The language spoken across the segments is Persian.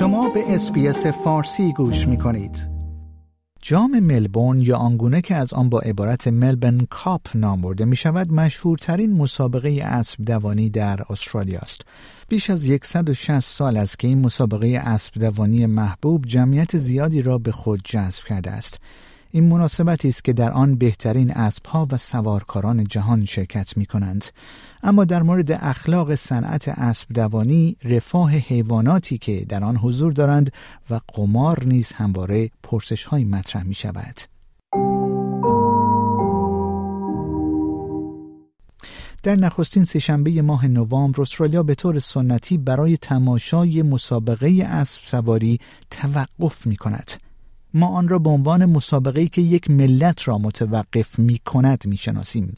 شما به SBS فارسی گوش می کنید. جام ملبورن یا آنگونه که از آن با عبارت Melbourne Cup نام برده می شود مشهورترین مسابقه اسب دوانی در استرالیا است. بیش از 160 سال است که این مسابقه اسب دوانی محبوب جمعیت زیادی را به خود جذب کرده است. این مناسبتی است که در آن بهترین اسبها و سوارکاران جهان شرکت می کنند. اما در مورد اخلاق صنعت اسب دوانی رفاه حیواناتی که در آن حضور دارند و قمار نیز همواره پرسش های مطرح می شود. در نخستین سهشنبه ماه نوامبر استرالیا به طور سنتی برای تماشای مسابقه اسب سواری توقف می کند. ما آن را به عنوان مسابقه‌ای که یک ملت را متوقف می کند می شناسیم.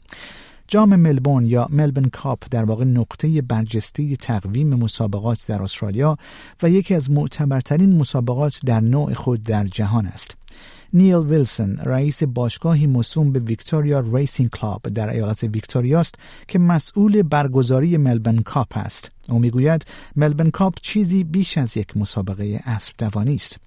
جام ملبورن یا ملبن کاپ در واقع نقطه برجسته تقویم مسابقات در استرالیا و یکی از معتبرترین مسابقات در نوع خود در جهان است. نیل ویلسون رئیس باشگاهی موسوم به Victoria Racing Club در ایالت ویکتوریا است که مسئول برگزاری Melbourne Cup است او می‌گوید Melbourne Cup چیزی بیش از یک مسابقه اسب دوانی است.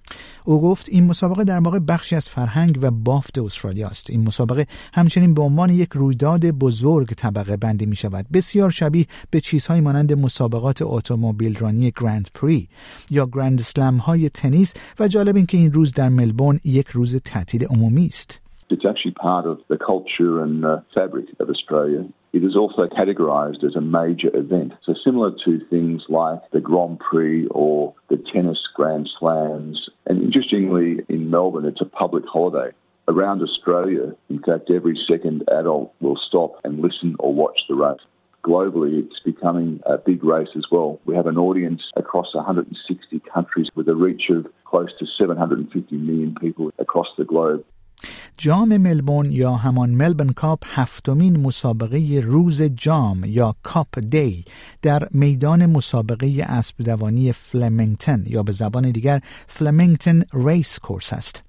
او گفت این مسابقه در واقع بخشی از فرهنگ و بافت استرالیا است. این مسابقه همچنین به عنوان یک رویداد بزرگ طبقه بندی می شود بسیار شبیه به چیزهایی مانند مسابقات اتومبیل رانی گرند پری یا گرند اسلم های تنیس و جالب این که این روز در ملبورن یک روز تعطیل عمومی است. It's actually part of the culture and uh, fabric of Australia. It is also categorised as a major event. So, similar to things like the Grand Prix or the tennis Grand Slams. And interestingly, in Melbourne, it's a public holiday. Around Australia, in fact, every second adult will stop and listen or watch the race. Globally, it's becoming a big race as well. We have an audience across 160 countries with a reach of close to 750 million people across the globe. جام ملبورن یا همان Melbourne Cup هفتمین مسابقه روز جام یا Cup Day در میدان مسابقه اسب دوانی فلمنگتن یا به زبان دیگر Flemington Racecourse است.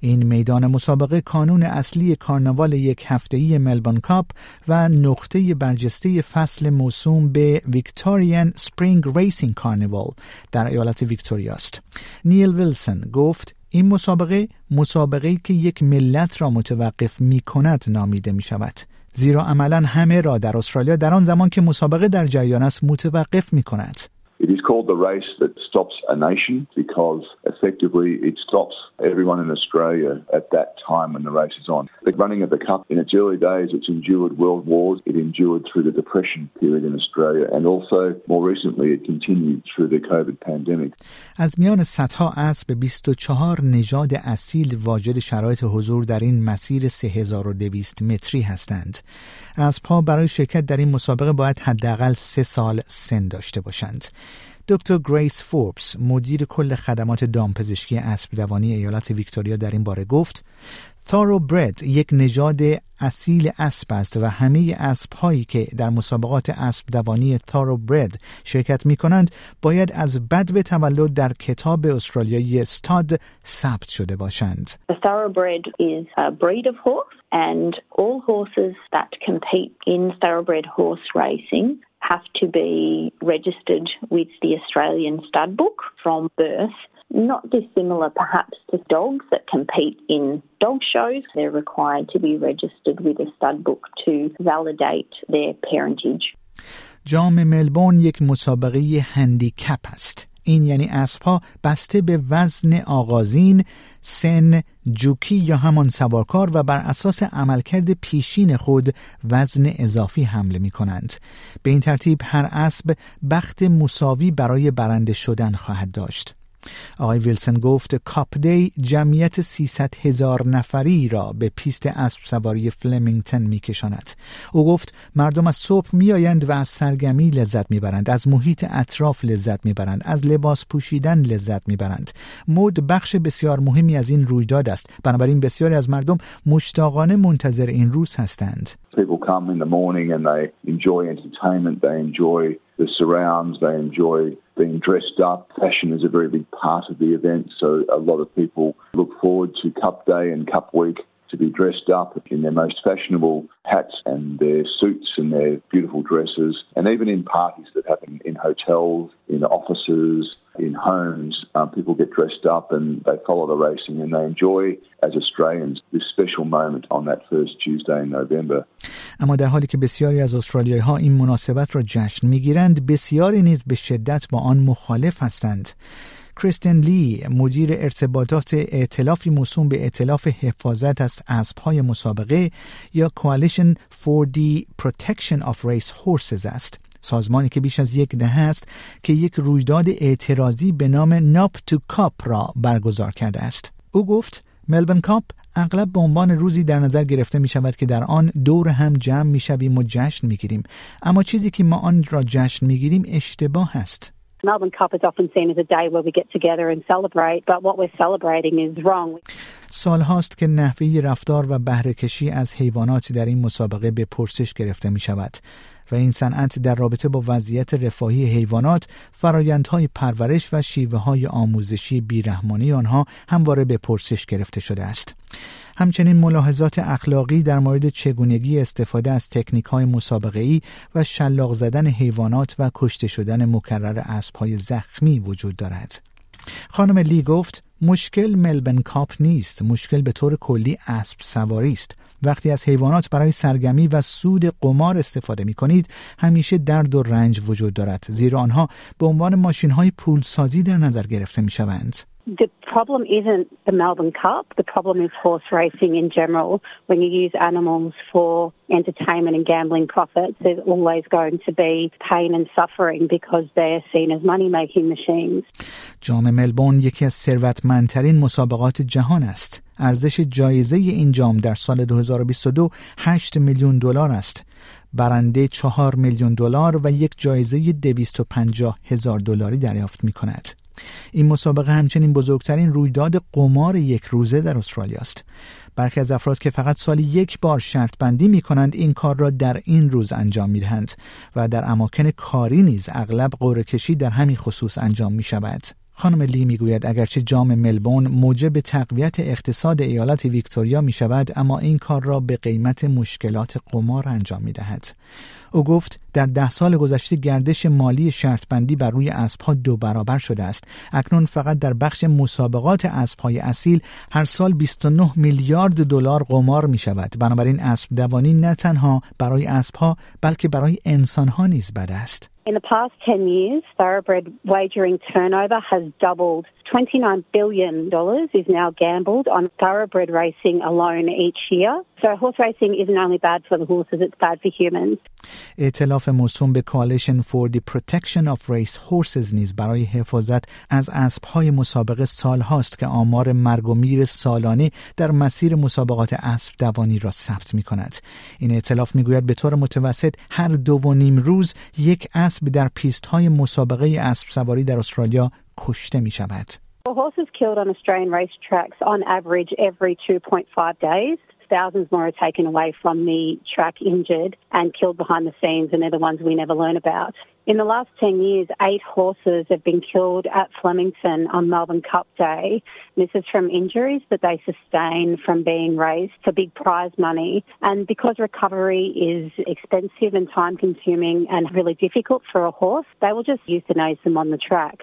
این میدان مسابقه کانون اصلی کارناوال یک هفتهی Melbourne Cup و نقطه برجسته فصل موسوم به Victorian Spring Racing Carnival در ایالت ویکتوریا است. نیل ویلسون گفت این مسابقه مسابقه که یک ملت را متوقف می کند نامیده می شود زیرا عملا همه را در استرالیا در آن زمان که مسابقه در جریان است متوقف می کند It is called the race that stops a nation because effectively it stops everyone in Australia at that time when the race is on. The running of the Cup, in its early days, it's endured world wars. It endured through the Depression period in Australia and also more recently it continued through the COVID pandemic. از میان صدها اسب 24 نژاد اصیل واجد شرایط حضور در این مسیر 3200 متری هستند. اسبها برای شرکت در این مسابقه باید حداقل سه سال سن داشته باشند. دکتر گریس فوربس مدیر کل خدمات دامپزشکی اسب دوانی ایالت ویکتوریا در این باره گفت تارو برد یک نژاد اصیل اسب است و همه اسب هایی که در مسابقات اسب دوانی تارو برد شرکت می کنند باید از بدو تولد در کتاب استرالیایی استاد ثبت شده باشند. The thoroughbred is a breed of horse and all horses that compete in thoroughbred horse racing have to be registered with the Australian stud book from birth. Not dissimilar perhaps to dogs that compete in dog shows. They're required to be registered with a stud book to validate their parentage. جام ملبورن یک مسابقه هندیکپ است. این یعنی اسبها بسته به وزن آغازین، سن، جوکی یا همان سوارکار و بر اساس عملکرد پیشین خود وزن اضافی حمله می کنند. به این ترتیب هر اسب بخت مساوی برای برنده شدن خواهد داشت. آقای ویلسون گفت Cup Day جمعیت 300 هزار نفری را به پیست اسب سواری فلمینگتن می کشاند. او گفت مردم از صبح می آیند و از سرگرمی لذت می برند. از محیط اطراف لذت می برند. از لباس پوشیدن لذت می برند. مد بخش بسیار مهمی از این رویداد است. بنابراین بسیاری از مردم مشتاقانه منتظر این روز هستند. People come in the morning and they enjoy entertainment, they enjoy the surrounds, they enjoy being dressed up. Fashion is a very big part of the event, so a lot of people look forward to Cup Day and Cup Week to be dressed up in their most fashionable hats and their suits and their beautiful dresses, and even in parties that happen in hotels, in offices, in homes. Um, people get dressed up and they follow the racing and they enjoy, as Australians, this special moment on that first Tuesday in November. اما در حالی که بسیاری از استرالیایی ها این مناسبت را جشن می‌گیرند بسیاری نیز به شدت با آن مخالف هستند کریستن لی مدیر ارتباطات ائتلافی موسوم به ائتلاف حفاظت از اسبهای مسابقه یا Coalition for the Protection of Race Horses است سازمانی که بیش از یک دهه است که یک رویداد اعتراضی به نام ناپ تو کاپ را برگزار کرده است. او گفت ملبن کاپ اغلب به عنوان روزی در نظر گرفته می شود که در آن دور هم جمع می شویم و جشن می گیریم اما چیزی که ما آن را جشن می گیریم اشتباه است. Melbourne Cup is often seen as a day where we get together and celebrate, but what we're celebrating is wrong. سال هاست که نحوه رفتار و بهرهکشی از حیوانات در این مسابقه به پرسش گرفته می شود و این صنعت در رابطه با وضعیت رفاهی حیوانات، فرایندهای پرورش و شیوه های آموزشی بیرحمانی آنها همواره به پرسش گرفته شده است. همچنین ملاحظات اخلاقی در مورد چگونگی استفاده از تکنیک های مسابقه ای و شلاق زدن حیوانات و کشته شدن مکرر اسب های زخمی وجود دارد. خانم لی گفت مشکل ملبن کاپ نیست مشکل به طور کلی اسب سواری است وقتی از حیوانات برای سرگمی و سود قمار استفاده می کنید همیشه درد و رنج وجود دارد زیرا آنها به عنوان ماشین های پولسازی در نظر گرفته می شوند The problem isn't the Melbourne Cup. The problem is horse racing in general. When you use animals for entertainment and gambling profits, there's always going to be pain and suffering because they're seen as money-making machines. جام ملبورن یکی از ثروتمندترین مسابقات جهان است. ارزش جایزه این جام در سال 2022 8 میلیون دلار است. برنده 4 میلیون دلار و یک جایزه 250 هزار دلاری دریافت می کند. این مسابقه همچنین بزرگترین رویداد قمار یک روزه در استرالیا است برخی از افراد که فقط سالی یک بار شرط بندی می کنند این کار را در این روز انجام می دهند و در اماکن کاری نیز اغلب قرعه کشی در همین خصوص انجام می شود. خانم لی می‌گوید اگرچه جام ملبون موجب تقویت اقتصاد ایالت ویکتوریا می شود اما این کار را به قیمت مشکلات قمار انجام می دهد. او گفت در ده سال گذشته گردش مالی شرطبندی بر روی اسبها دو برابر شده است. اکنون فقط در بخش مسابقات اسبهای اصیل هر سال 29 میلیارد دلار قمار می شود بنابراین اسب دوانی نه تنها برای اسبها بلکه برای انسانها نیز بد است. In the past 10 years, thoroughbred wagering turnover has doubled. $29 billion is now gambled on thoroughbred racing alone each year. So horse racing isn't only bad for the horses, it's bad for humans. ائتلاف موسوم به Coalition for the Protection of Race Horses نیز برای حفاظت از اسبهای مسابقه سال هاست که آمار مرگ و میر سالانه در مسیر مسابقات اسب دوانی را ثبت می کند. این ائتلاف می گوید به طور متوسط هر دو و نیم روز یک اسب در پیست های مسابقه اسب سواری در استرالیا کشته می شود. Horses killed on Australian racetracks on average every 2.5 days. thousands more are taken away from the track injured and killed behind the scenes, and they're the ones we never learn about. In the last 10 years, eight horses have been killed at Flemington on Melbourne Cup Day. This is from injuries that they sustain from being raced for big prize money. And because recovery is expensive and time consuming and really difficult for a horse, they will just euthanize them on the track.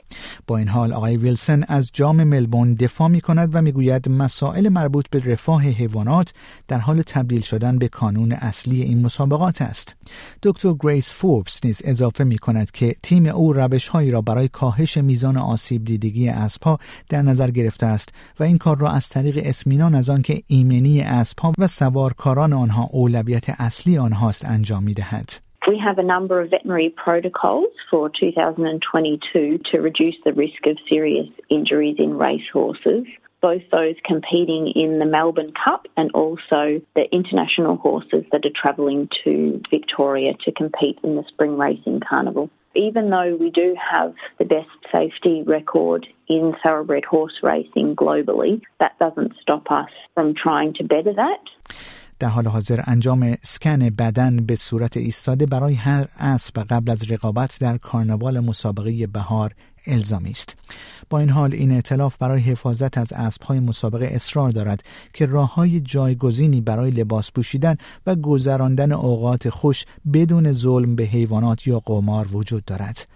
با این حال آقای ویلسون از جام ملبون دفاع می کند و میگوید مسائل مربوط به رفاه حیوانات در حال تبدیل شدن به کانون اصلی این مسابقات است. دکتر گریس فوربس نیز اضافه می کند که تیم او روش هایی را برای کاهش میزان آسیب دیدگی اسبها در نظر گرفته است و این کار را از طریق اسمینان از آن که ایمنی اسبها و سوارکاران آنها اولویت اصلی آنهاست انجام می دهد. We have a number of veterinary protocols for 2022 to reduce the risk of serious injuries in racehorses. both those competing in the Melbourne Cup and also the international horses that are travelling to Victoria to compete in the Spring Racing Carnival. Even though we do have the best safety record in thoroughbred horse racing globally, that doesn't stop us from trying to better that. در حال حاضر انجام سکن بدن به صورت ایستاده برای هر اسب قبل از رقابت در کارناوال مسابقه بهار الزامی است با این حال این اعتلاف برای حفاظت از اسبهای مسابقه اصرار دارد که راه های جایگزینی برای لباس پوشیدن و گذراندن اوقات خوش بدون ظلم به حیوانات یا قمار وجود دارد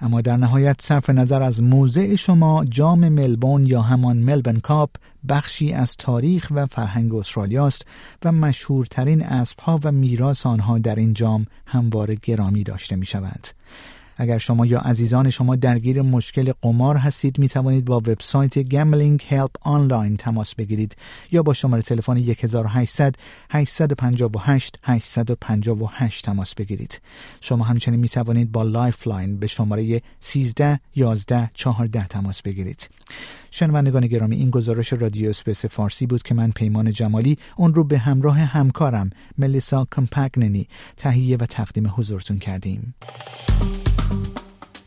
اما در نهایت صرف نظر از موضع شما جام ملبورن یا همان Melbourne Cup بخشی از تاریخ و فرهنگ استرالیا است و مشهورترین اسبها و میراث آنها در این جام همواره گرامی داشته می شود. اگر شما یا عزیزان شما درگیر مشکل قمار هستید می توانید با وبسایت Gambling Help Online تماس بگیرید یا با شماره تلفن 1800 858 858 تماس بگیرید. شما همچنین می توانید با Lifeline به شماره 13 11 14 تماس بگیرید. شنوندگان گرامی این گزارش رادیو SBS فارسی بود که من پیمان جمالی اون رو به همراه همکارم ملیسا کمپگننی تهیه و تقدیم حضورتون کردیم.